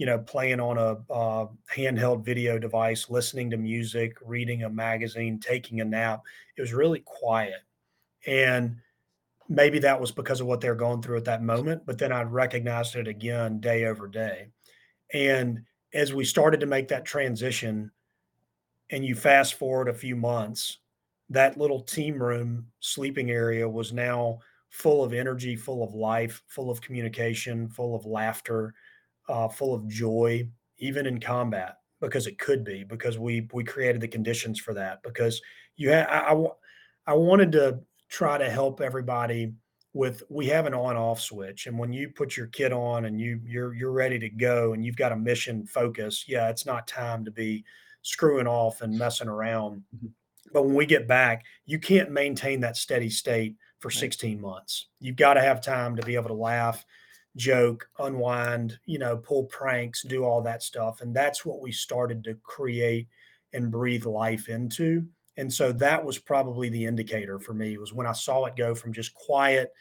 you know, playing on a uh, handheld video device, listening to music, reading a magazine, taking a nap. It was really quiet. And maybe that was because of what they're going through at that moment, but then I recognized it again day over day. And as we started to make that transition, and you fast forward a few months, that little team room sleeping area was now full of energy, full of life, full of communication, full of laughter, uh, full of joy, even in combat, because it could be because we we created the conditions for that. Because you had I, I, I wanted to try to help everybody with we have an on off switch and when you put your kit on and you you're you're ready to go and you've got a mission focus yeah it's not time to be screwing off and messing around mm-hmm. But when we get back, you can't maintain that steady state for 16 months. You've got to have time to be able to laugh, joke, unwind, you know, pull pranks, do all that stuff. And that's what we started to create and breathe life into. And so that was probably the indicator for me was when I saw it go from just quiet,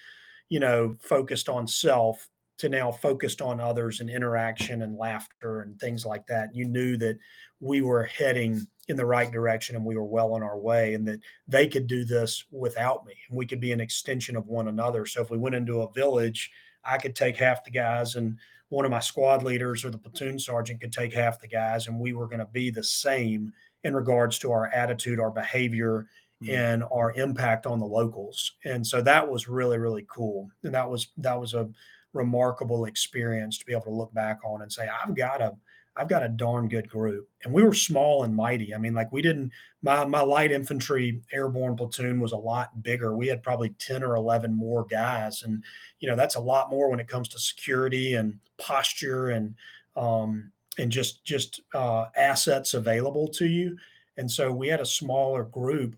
you know, focused on self to now focused on others and interaction and laughter and things like that. You knew that we were heading in the right direction and we were well on our way and that they could do this without me and we could be an extension of one another so if we went into a village i could take half the guys and one of my squad leaders or the platoon sergeant could take half the guys and we were going to be the same in regards to our attitude our behavior mm-hmm. and our impact on the locals and so that was really really cool and that was that was a remarkable experience to be able to look back on and say i've got a I've got a darn good group. And we were small and mighty. I mean, like we didn't my my light infantry airborne platoon was a lot bigger. We had probably 10 or 11 more guys. And, you know, that's a lot more when it comes to security and posture and um and just just uh assets available to you. And so we had a smaller group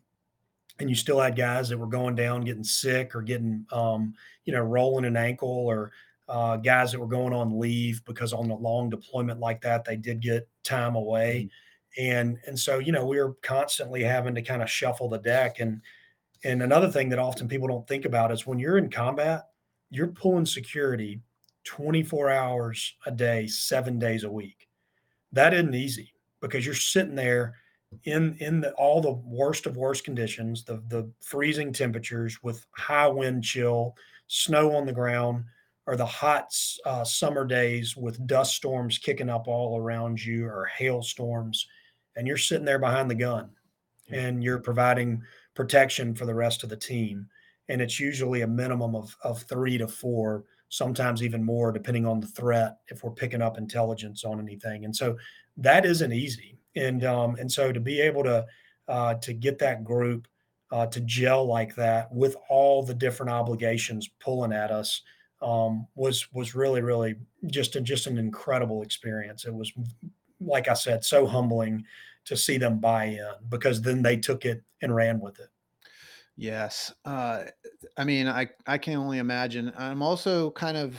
and you still had guys that were going down getting sick or getting um, you know rolling an ankle or uh, guys that were going on leave because on a long deployment like that, they did get time away. Mm-hmm. And and so, you know, we were constantly having to kind of shuffle the deck. And and another thing that often people don't think about is when you're in combat, you're pulling security 24 hours a day, seven days a week. That isn't easy because you're sitting there in in the, all the worst of worst conditions, the the freezing temperatures with high wind chill, snow on the ground or the hot uh, summer days with dust storms kicking up all around you or hailstorms, and you're sitting there behind the gun and you're providing protection for the rest of the team. And it's usually a minimum of, of three to four, sometimes even more, depending on the threat, if we're picking up intelligence on anything. And so that isn't easy. And um, and so to be able to uh, to get that group uh, to gel like that with all the different obligations pulling at us um, was was really really just a, just an incredible experience. It was like I said, so humbling to see them buy in because then they took it and ran with it. Yes, uh, I mean, I I can only imagine. I'm also kind of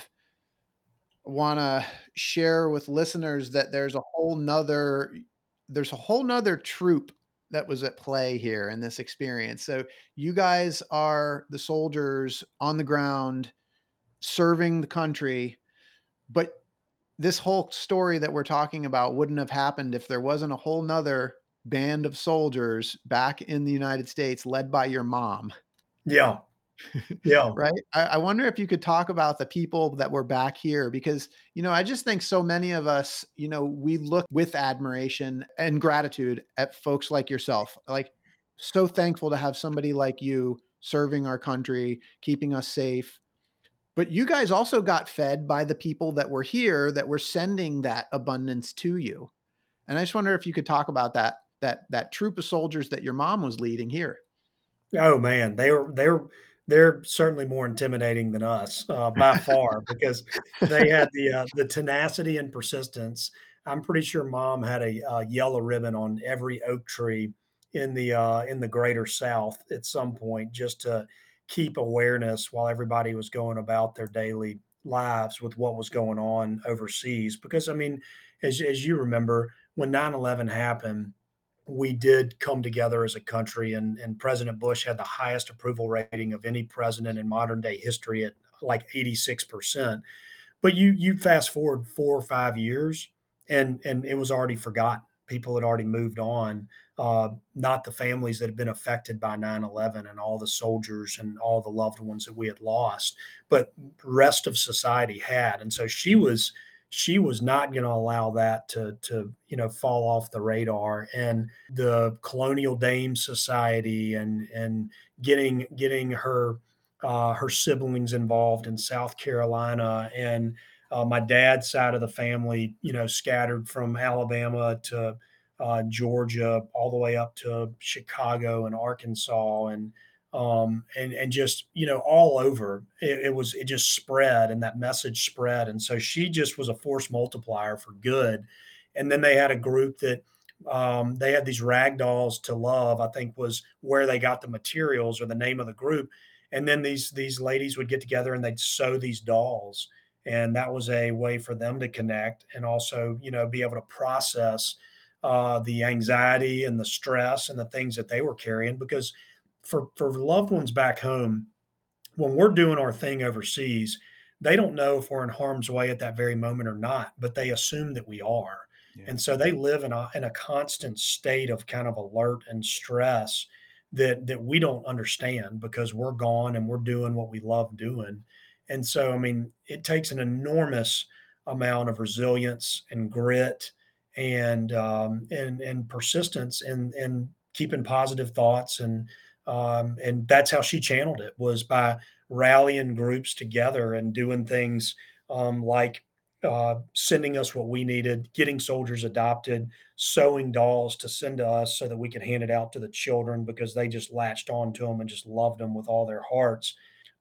want to share with listeners that there's a whole nother there's a whole nother troop that was at play here in this experience. So you guys are the soldiers on the ground serving the country. But this whole story that we're talking about wouldn't have happened if there wasn't a whole nother band of soldiers back in the United States led by your mom. Yeah. [LAUGHS] Yeah. right. I, I, wonder if you could talk about the people that were back here because, you know, I just think so many of us, you know, we look with admiration and gratitude at folks like yourself. Like, so thankful to have somebody like you serving our country, keeping us safe, but you guys also got fed by the people that were here that were sending that abundance to you. And I just wonder if you could talk about that that that troop of soldiers that your mom was leading here. Oh man, they were they're they're certainly more intimidating than us uh, by far because they had the uh, the tenacity and persistence. I'm pretty sure mom had a uh, yellow ribbon on every oak tree in the uh, in the greater South at some point just to keep awareness while everybody was going about their daily lives with what was going on overseas. Because, I mean, as, as you remember, when 9 11 happened, we did come together as a country, and, and President Bush had the highest approval rating of any president in modern day history at like 86%. But you you fast forward four or five years, and and it was already forgotten. People had already moved on. Uh, not the families that had been affected by 9/11 and all the soldiers and all the loved ones that we had lost, but rest of society had. And so she was she was not going to allow that to to you know fall off the radar and the colonial dame society and and getting getting her uh, her siblings involved in south carolina and uh, my dad's side of the family you know scattered from alabama to uh, georgia all the way up to chicago and arkansas and um, and and just you know all over. It, it, was it just spread, and that message spread, and so she just was a force multiplier for good. And then they had a group that um, they had these rag dolls to love. I think was where they got the materials or the name of the group. And then these these ladies would get together and they'd sew these dolls, and that was a way for them to connect and also you know be able to process uh, the anxiety and the stress and the things that they were carrying because for for loved ones back home, when we're doing our thing overseas, they don't know if we're in harm's way at that very moment or not, but they assume that we are. Yeah. And so they live in a in a constant state of kind of alert and stress that that we don't understand because we're gone and we're doing what we love doing. And so I mean, it takes an enormous amount of resilience and grit and um, and and persistence and and keeping positive thoughts and um, and that's how she channeled it was by rallying groups together and doing things um, like uh, sending us what we needed, getting soldiers adopted, sewing dolls to send to us so that we could hand it out to the children because they just latched on to them and just loved them with all their hearts.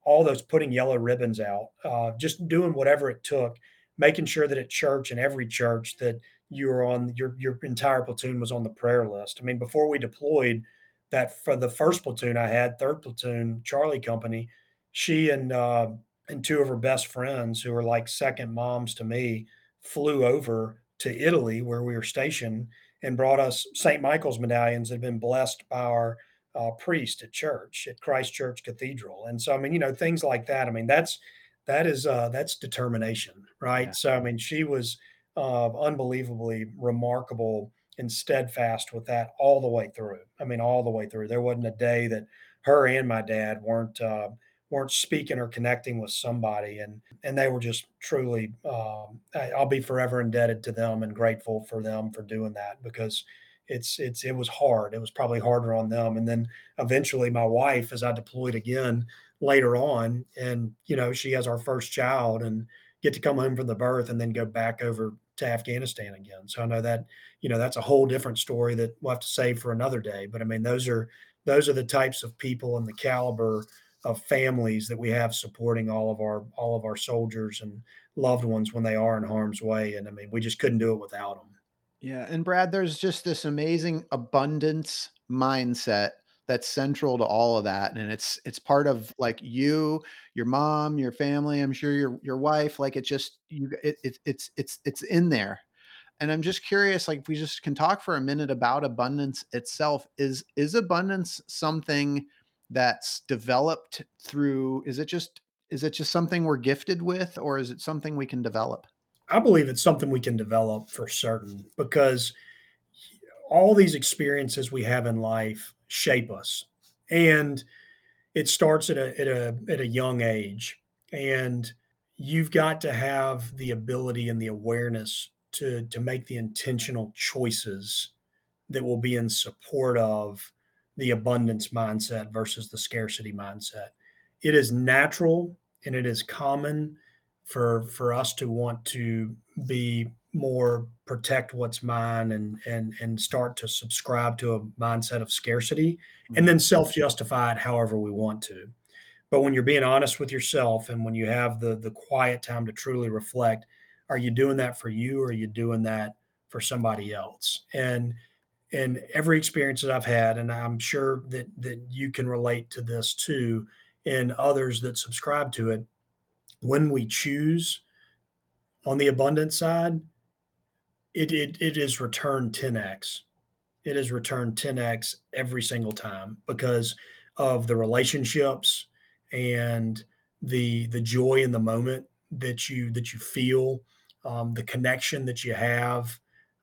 All those putting yellow ribbons out, uh, just doing whatever it took, making sure that at church and every church that you were on your your entire platoon was on the prayer list. I mean, before we deployed, that for the first platoon I had, third platoon, Charlie Company, she and uh, and two of her best friends, who were like second moms to me, flew over to Italy where we were stationed and brought us St. Michael's medallions that had been blessed by our uh, priest at church at Christ Church Cathedral. And so, I mean, you know, things like that. I mean, that's that is uh, that's determination, right? Yeah. So, I mean, she was uh, unbelievably remarkable and steadfast with that all the way through. I mean, all the way through. There wasn't a day that her and my dad weren't uh, weren't speaking or connecting with somebody, and and they were just truly. Um, I'll be forever indebted to them and grateful for them for doing that because it's it's it was hard. It was probably harder on them, and then eventually my wife, as I deployed again later on, and you know she has our first child and get to come home from the birth and then go back over to Afghanistan again. So I know that, you know, that's a whole different story that we'll have to save for another day. But I mean, those are those are the types of people and the caliber of families that we have supporting all of our all of our soldiers and loved ones when they are in harm's way. And I mean, we just couldn't do it without them. Yeah. And Brad, there's just this amazing abundance mindset that's central to all of that and it's it's part of like you your mom your family i'm sure your your wife like it just you it, it it's it's it's in there and i'm just curious like if we just can talk for a minute about abundance itself is is abundance something that's developed through is it just is it just something we're gifted with or is it something we can develop i believe it's something we can develop for certain because all these experiences we have in life shape us. And it starts at a at a at a young age. And you've got to have the ability and the awareness to to make the intentional choices that will be in support of the abundance mindset versus the scarcity mindset. It is natural and it is common for for us to want to be more protect what's mine and and and start to subscribe to a mindset of scarcity and mm-hmm. then self-justify it however we want to but when you're being honest with yourself and when you have the the quiet time to truly reflect are you doing that for you or are you doing that for somebody else and and every experience that I've had and I'm sure that that you can relate to this too and others that subscribe to it when we choose on the abundant side it, it, it is returned 10x It is returned 10x every single time because of the relationships and the the joy in the moment that you that you feel, um, the connection that you have,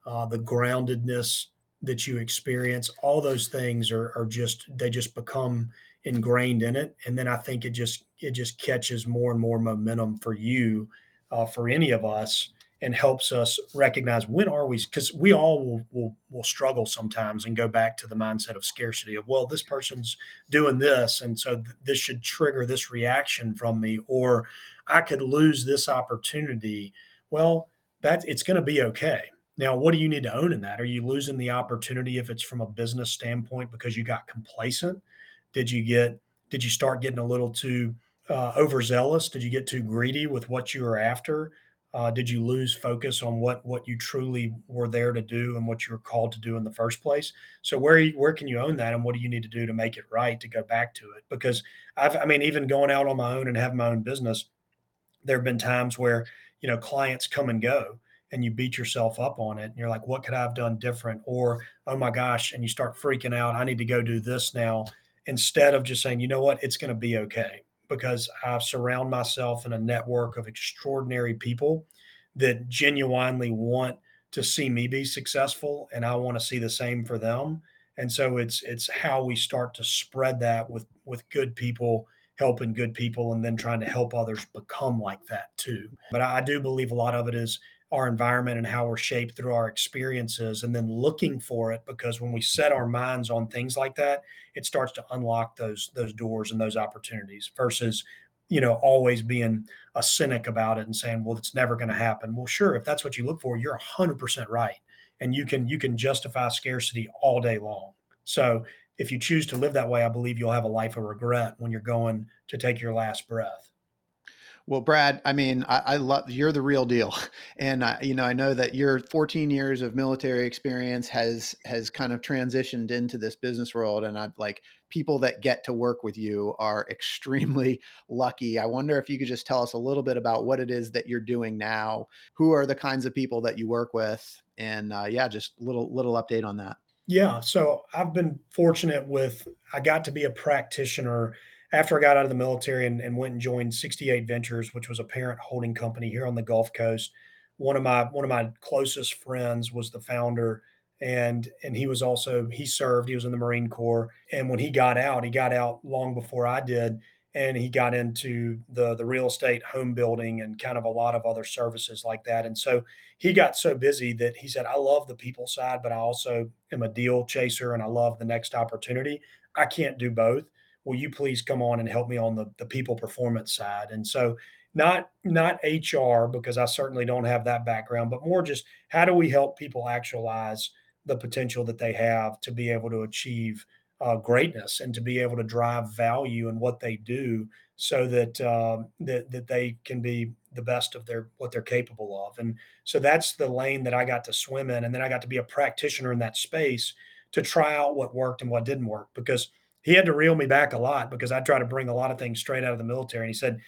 uh, the groundedness that you experience. All those things are are just they just become ingrained in it, and then I think it just it just catches more and more momentum for you, uh, for any of us, and helps us recognize when are we because we all will, will will struggle sometimes and go back to the mindset of scarcity of well this person's doing this and so th- this should trigger this reaction from me or i could lose this opportunity. Well that it's going to be okay. Now what do you need to own in that? Are you losing the opportunity if it's from a business standpoint because you got complacent? Did you get did you start getting a little too uh, overzealous did you get too greedy with what you were after uh, did you lose focus on what what you truly were there to do and what you were called to do in the first place? So where where can you own that, and what do you need to do to make it right to go back to it? Because I've I mean, even going out on my own and having my own business, there have been times where you know clients come and go, and you beat yourself up on it, and you're like, what could I have done different? Or oh my gosh, and you start freaking out. I need to go do this now instead of just saying, you know what, it's going to be okay because I surround myself in a network of extraordinary people that genuinely want to see me be successful and I want to see the same for them. And so it's it's how we start to spread that with with good people helping good people and then trying to help others become like that too. But I, I do believe a lot of it is our environment and how we're shaped through our experiences and then looking for it because when we set our minds on things like that it starts to unlock those those doors and those opportunities versus you know always being a cynic about it and saying well it's never going to happen. Well sure if that's what you look for you're 100% right and you can you can justify scarcity all day long. So if you choose to live that way i believe you'll have a life of regret when you're going to take your last breath well, Brad, I mean, I, I love you're the real deal, [LAUGHS] and I, you know, I know that your 14 years of military experience has has kind of transitioned into this business world, and I'm like, people that get to work with you are extremely [LAUGHS] lucky. I wonder if you could just tell us a little bit about what it is that you're doing now. Who are the kinds of people that you work with, and uh, yeah, just little little update on that. Yeah, so I've been fortunate with I got to be a practitioner after I got out of the military and, and went and joined 68 Ventures, which was a parent holding company here on the Gulf Coast. One of my one of my closest friends was the founder, and and he was also he served. He was in the Marine Corps, and when he got out, he got out long before I did, and he got into the the real estate, home building, and kind of a lot of other services like that. And so he got so busy that he said, "I love the people side, but I also am a deal chaser, and I love the next opportunity. I can't do both." Will you please come on and help me on the, the people performance side? And so not not hr because i certainly don't have that background but more just how do we help people actualize the potential that they have to be able to achieve uh, greatness and to be able to drive value in what they do so that uh, that that they can be the best of their what they're capable of? And so that's the lane that i got to swim in and then i got to be a practitioner in that space to try out what worked and what didn't work because he had to reel me back a lot because I try to bring a lot of things straight out of the military. And he said,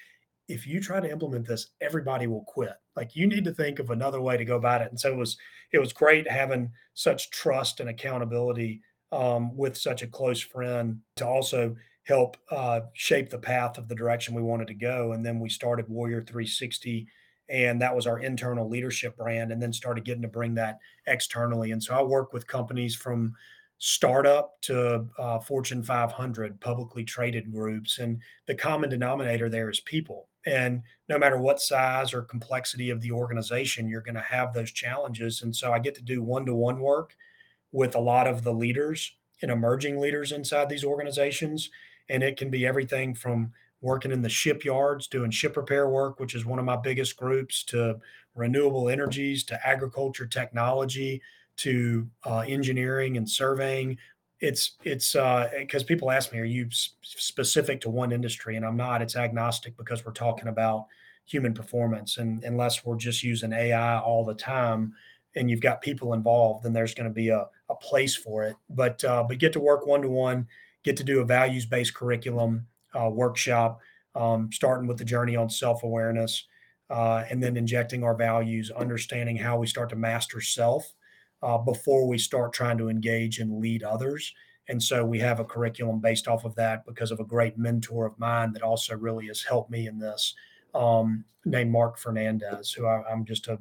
if you try to implement this, everybody will quit. Like you need to think of another way to go about it. And so it was it was great having such trust and accountability um, with such a close friend to also help uh, shape the path of the direction we wanted to go. And then we started Warrior 360, and that was our internal leadership brand. And then started getting to bring that externally. And so I work with companies from startup to uh, Fortune 500 publicly traded groups. And the common denominator there is people. And no matter what size or complexity of the organization, you're going to have those challenges. And so I get to do one to one work with a lot of the leaders and emerging leaders inside these organizations. And it can be everything from working in the shipyards, doing ship repair work, which is one of my biggest groups, to renewable energies, to agriculture technology, to uh, engineering and surveying. It's it's because uh, people ask me, are you specific to one industry? And I'm not. It's agnostic because we're talking about human performance, and unless we're just using AI all the time, and you've got people involved, then there's going to be a, a place for it. But uh, but get to work one to one, get to do a values based curriculum uh, workshop, um, starting with the journey on self awareness, uh, and then injecting our values, understanding how we start to master self uh, before we start trying to engage and lead others. And so we have a curriculum based off of that because of a great mentor of mine that also really has helped me in this, um, named Mark Fernandez, who I, am just a,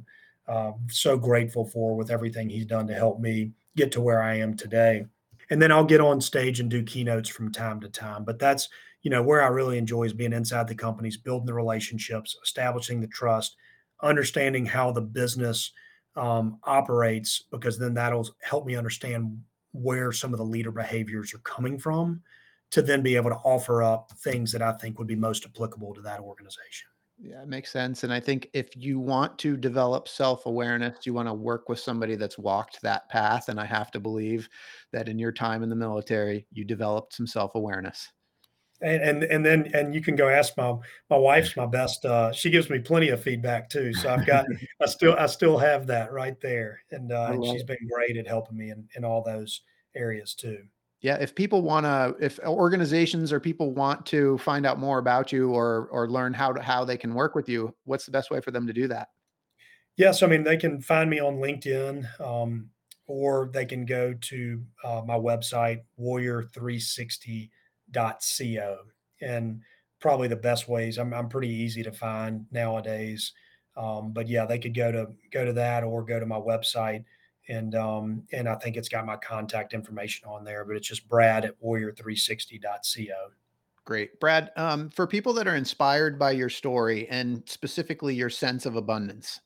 uh, so grateful for with everything he's done to help me get to where I am today. And then I'll get on stage and do keynotes from time to time. But that's, you know, where I really enjoy is being inside the companies, building the relationships, establishing the trust, understanding how the business um, operates, because then that'll help me understand where some of the leader behaviors are coming from to then be able to offer up things that I think would be most applicable to that organization. Yeah, it makes sense. And I think if you want to develop self awareness, you want to work with somebody that's walked that path. And I have to believe that in your time in the military, you developed some self awareness and, and and then and you can go ask my my wife's my best uh she gives me plenty of feedback too. So i've got [LAUGHS] i still i still have that right there. And uh she's it. been great at helping me in in all those areas too. Yeah if people want to if organizations or people want to find out more about you or or learn how to how they can work with you what's the best way for them to do that? Yes i mean they can find me on linkedin um or they can go to uh, my website warrior 360 co and probably the best ways I'm, I'm pretty easy to find nowadays um, but yeah they could go to go to that or go to my website and um, and i think it's got my contact information on there but it's just brad at warrior360.co great. Brad um, for people that are inspired by your story and specifically your sense of abundance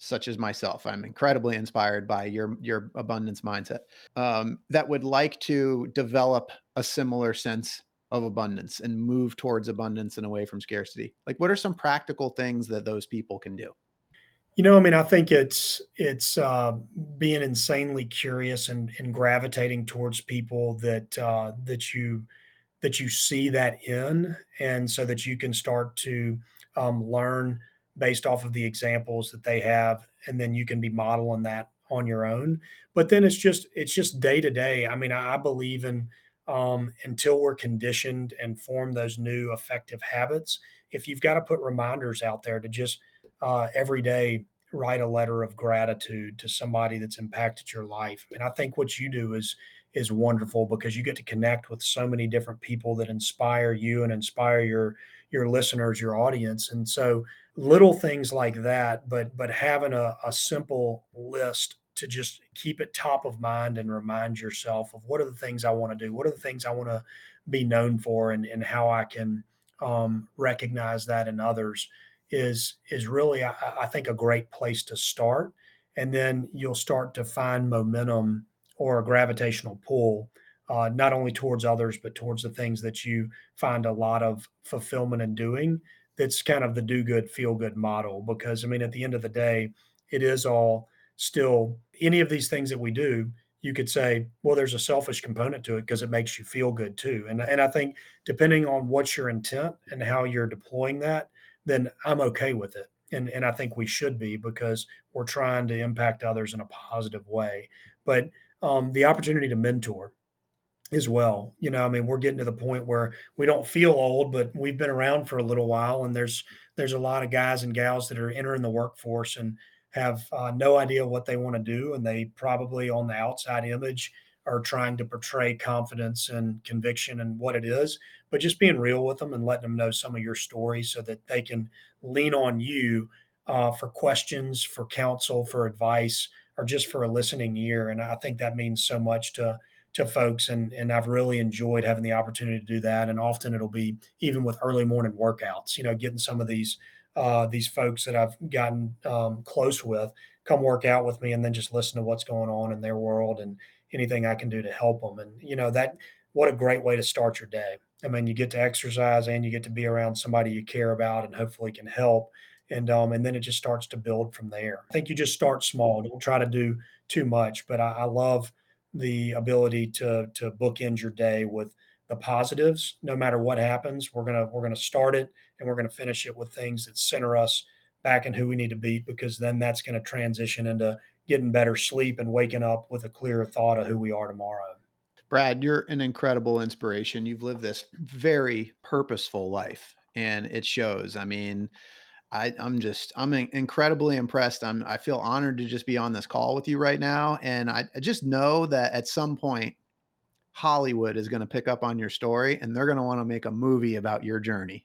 such as myself. I'm incredibly inspired by your your abundance mindset um, that would like to develop a similar sense of abundance and move towards abundance and away from scarcity. Like what are some practical things that those people can do? You know i mean i think it's it's uh, being insanely curious and, and gravitating towards people that uh, that you that you see that in and so that you can start to um, learn based off of the examples that they have and then you can be modeling that on your own. But then it's just it's just day to day. I mean i, believe in um, until we're conditioned and form those new effective habits. If you've got to put reminders out there to just uh, every day write a letter of gratitude to somebody that's impacted your life, and I think what you do is is wonderful because you get to connect with so many different people that inspire you and inspire your your listeners, your audience, and so little things like that. But but having a, a simple list to just keep it top of mind and remind yourself of what are the things I want to do? What are the things I want to be known for and, and how I can um, recognize that in others is is really I, I, think a great place to start. And then you'll start to find momentum or a gravitational pull, uh, not only towards others, but towards the things that you find a lot of fulfillment in doing. That's kind of the do good, feel good model. Because I mean, at the end of the day, it is all still any of these things that we do you could say well there's a selfish component to it because it makes you feel good too and, and i think depending on what's your intent and how you're deploying that then i'm okay with it and, and i think we should be because we're trying to impact others in a positive way but um, the opportunity to mentor as well you know i mean we're getting to the point where we don't feel old but we've been around for a little while and there's there's a lot of guys and gals that are entering the workforce and have uh, no idea what they want to do, and they probably on the outside image are trying to portray confidence and conviction and what it is, but just being real with them and letting them know some of your stories so that they can lean on you uh, for questions, for counsel, for advice, or just for a listening ear. And I think that means so much to to folks and and I've really enjoyed having the opportunity to do that and often it'll be even with early morning workouts you know getting some of these uh, these folks that I've gotten um, close with come work out with me and then just listen to what's going on in their world and anything I can do to help them. And, you know, that what a great way to start your day. I mean, you get to exercise and you get to be around somebody you care about and hopefully can help. And um, and then it just starts to build from there. I think you just start small. Don't try to do too much. But I, I love the ability to to bookend your day with the positives. No matter what happens, we're gonna we're gonna start it and we're to finish it with things that center us back in who we need to be because then that's to transition into getting better sleep and waking up with a clearer thought of who we are tomorrow. Brad, you're an incredible inspiration. You've lived this very purposeful life and it shows. I mean, I, I'm just I'm incredibly impressed. I'm I feel honored to just be on this call with you right now, and I, I just know that at some point Hollywood is going to pick up on your story and they're going to want to make a movie about your journey.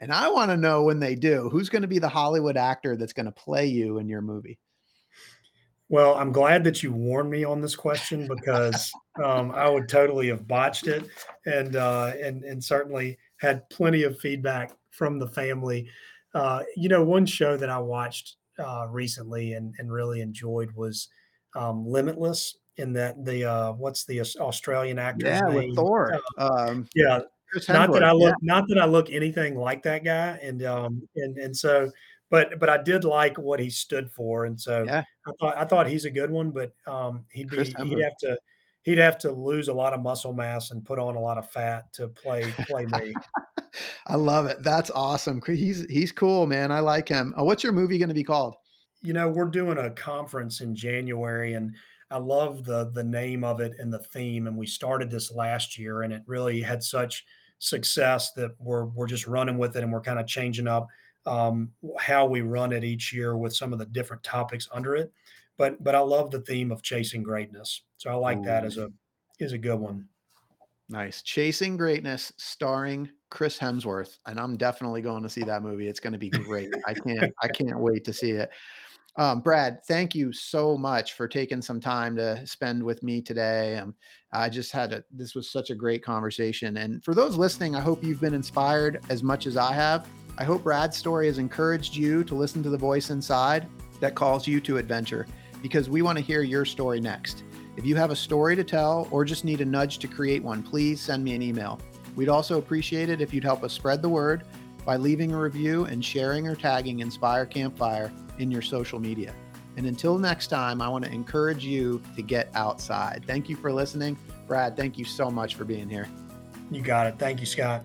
And I want to know when they do, who's going to be the Hollywood actor that's going to play you in your movie? Well, I'm glad that you warned me on this question because um, I would totally have botched it, and uh, and and certainly had plenty of feedback from the family. Uh, you know, one show that I watched uh, recently and and really enjoyed was um, Limitless in that the uh what's the Australian actor? Yeah, name? with Thor. Uh, um, yeah, not that I look yeah. not that I look anything like that guy, and um and and so, but but I did like what he stood for, and so yeah. I thought I thought he's a good one, but um he'd be he'd have to he'd have to lose a lot of muscle mass and put on a lot of fat to play play me. I love it. That's awesome. He's he's cool, man. I like him. Uh, what's your movie going to be called? You know, we're doing a conference in January, and I love the the name of it and the theme. And we started this last year, and it really had such success that we're we're just running with it, and we're kind of changing up um, how we run it each year with some of the different topics under it. But but I love the theme of chasing greatness, so I like Ooh. that as a is a good one. Nice, chasing greatness, starring Chris Hemsworth, and I'm definitely going to see that movie. It's going to be great. I can't I [LAUGHS] can't wait to see it. Um, Brad, thank you so much for taking some time to spend with me today. Um, I just had a, this was such a great conversation. And for those listening, I hope you've been inspired as much as I have. I hope Brad's story has encouraged you to listen to the voice inside that calls you to adventure because we want to hear your story next. If you have a story to tell or just need a nudge to create one, please send me an email. We'd also appreciate it if you'd help us spread the word by leaving a review and sharing or tagging Inspire Campfire in your social media. And until next time, I want to encourage you to get outside. Thank you for listening. Brad, thank you so much for being here. You got it. Thank you, Scott.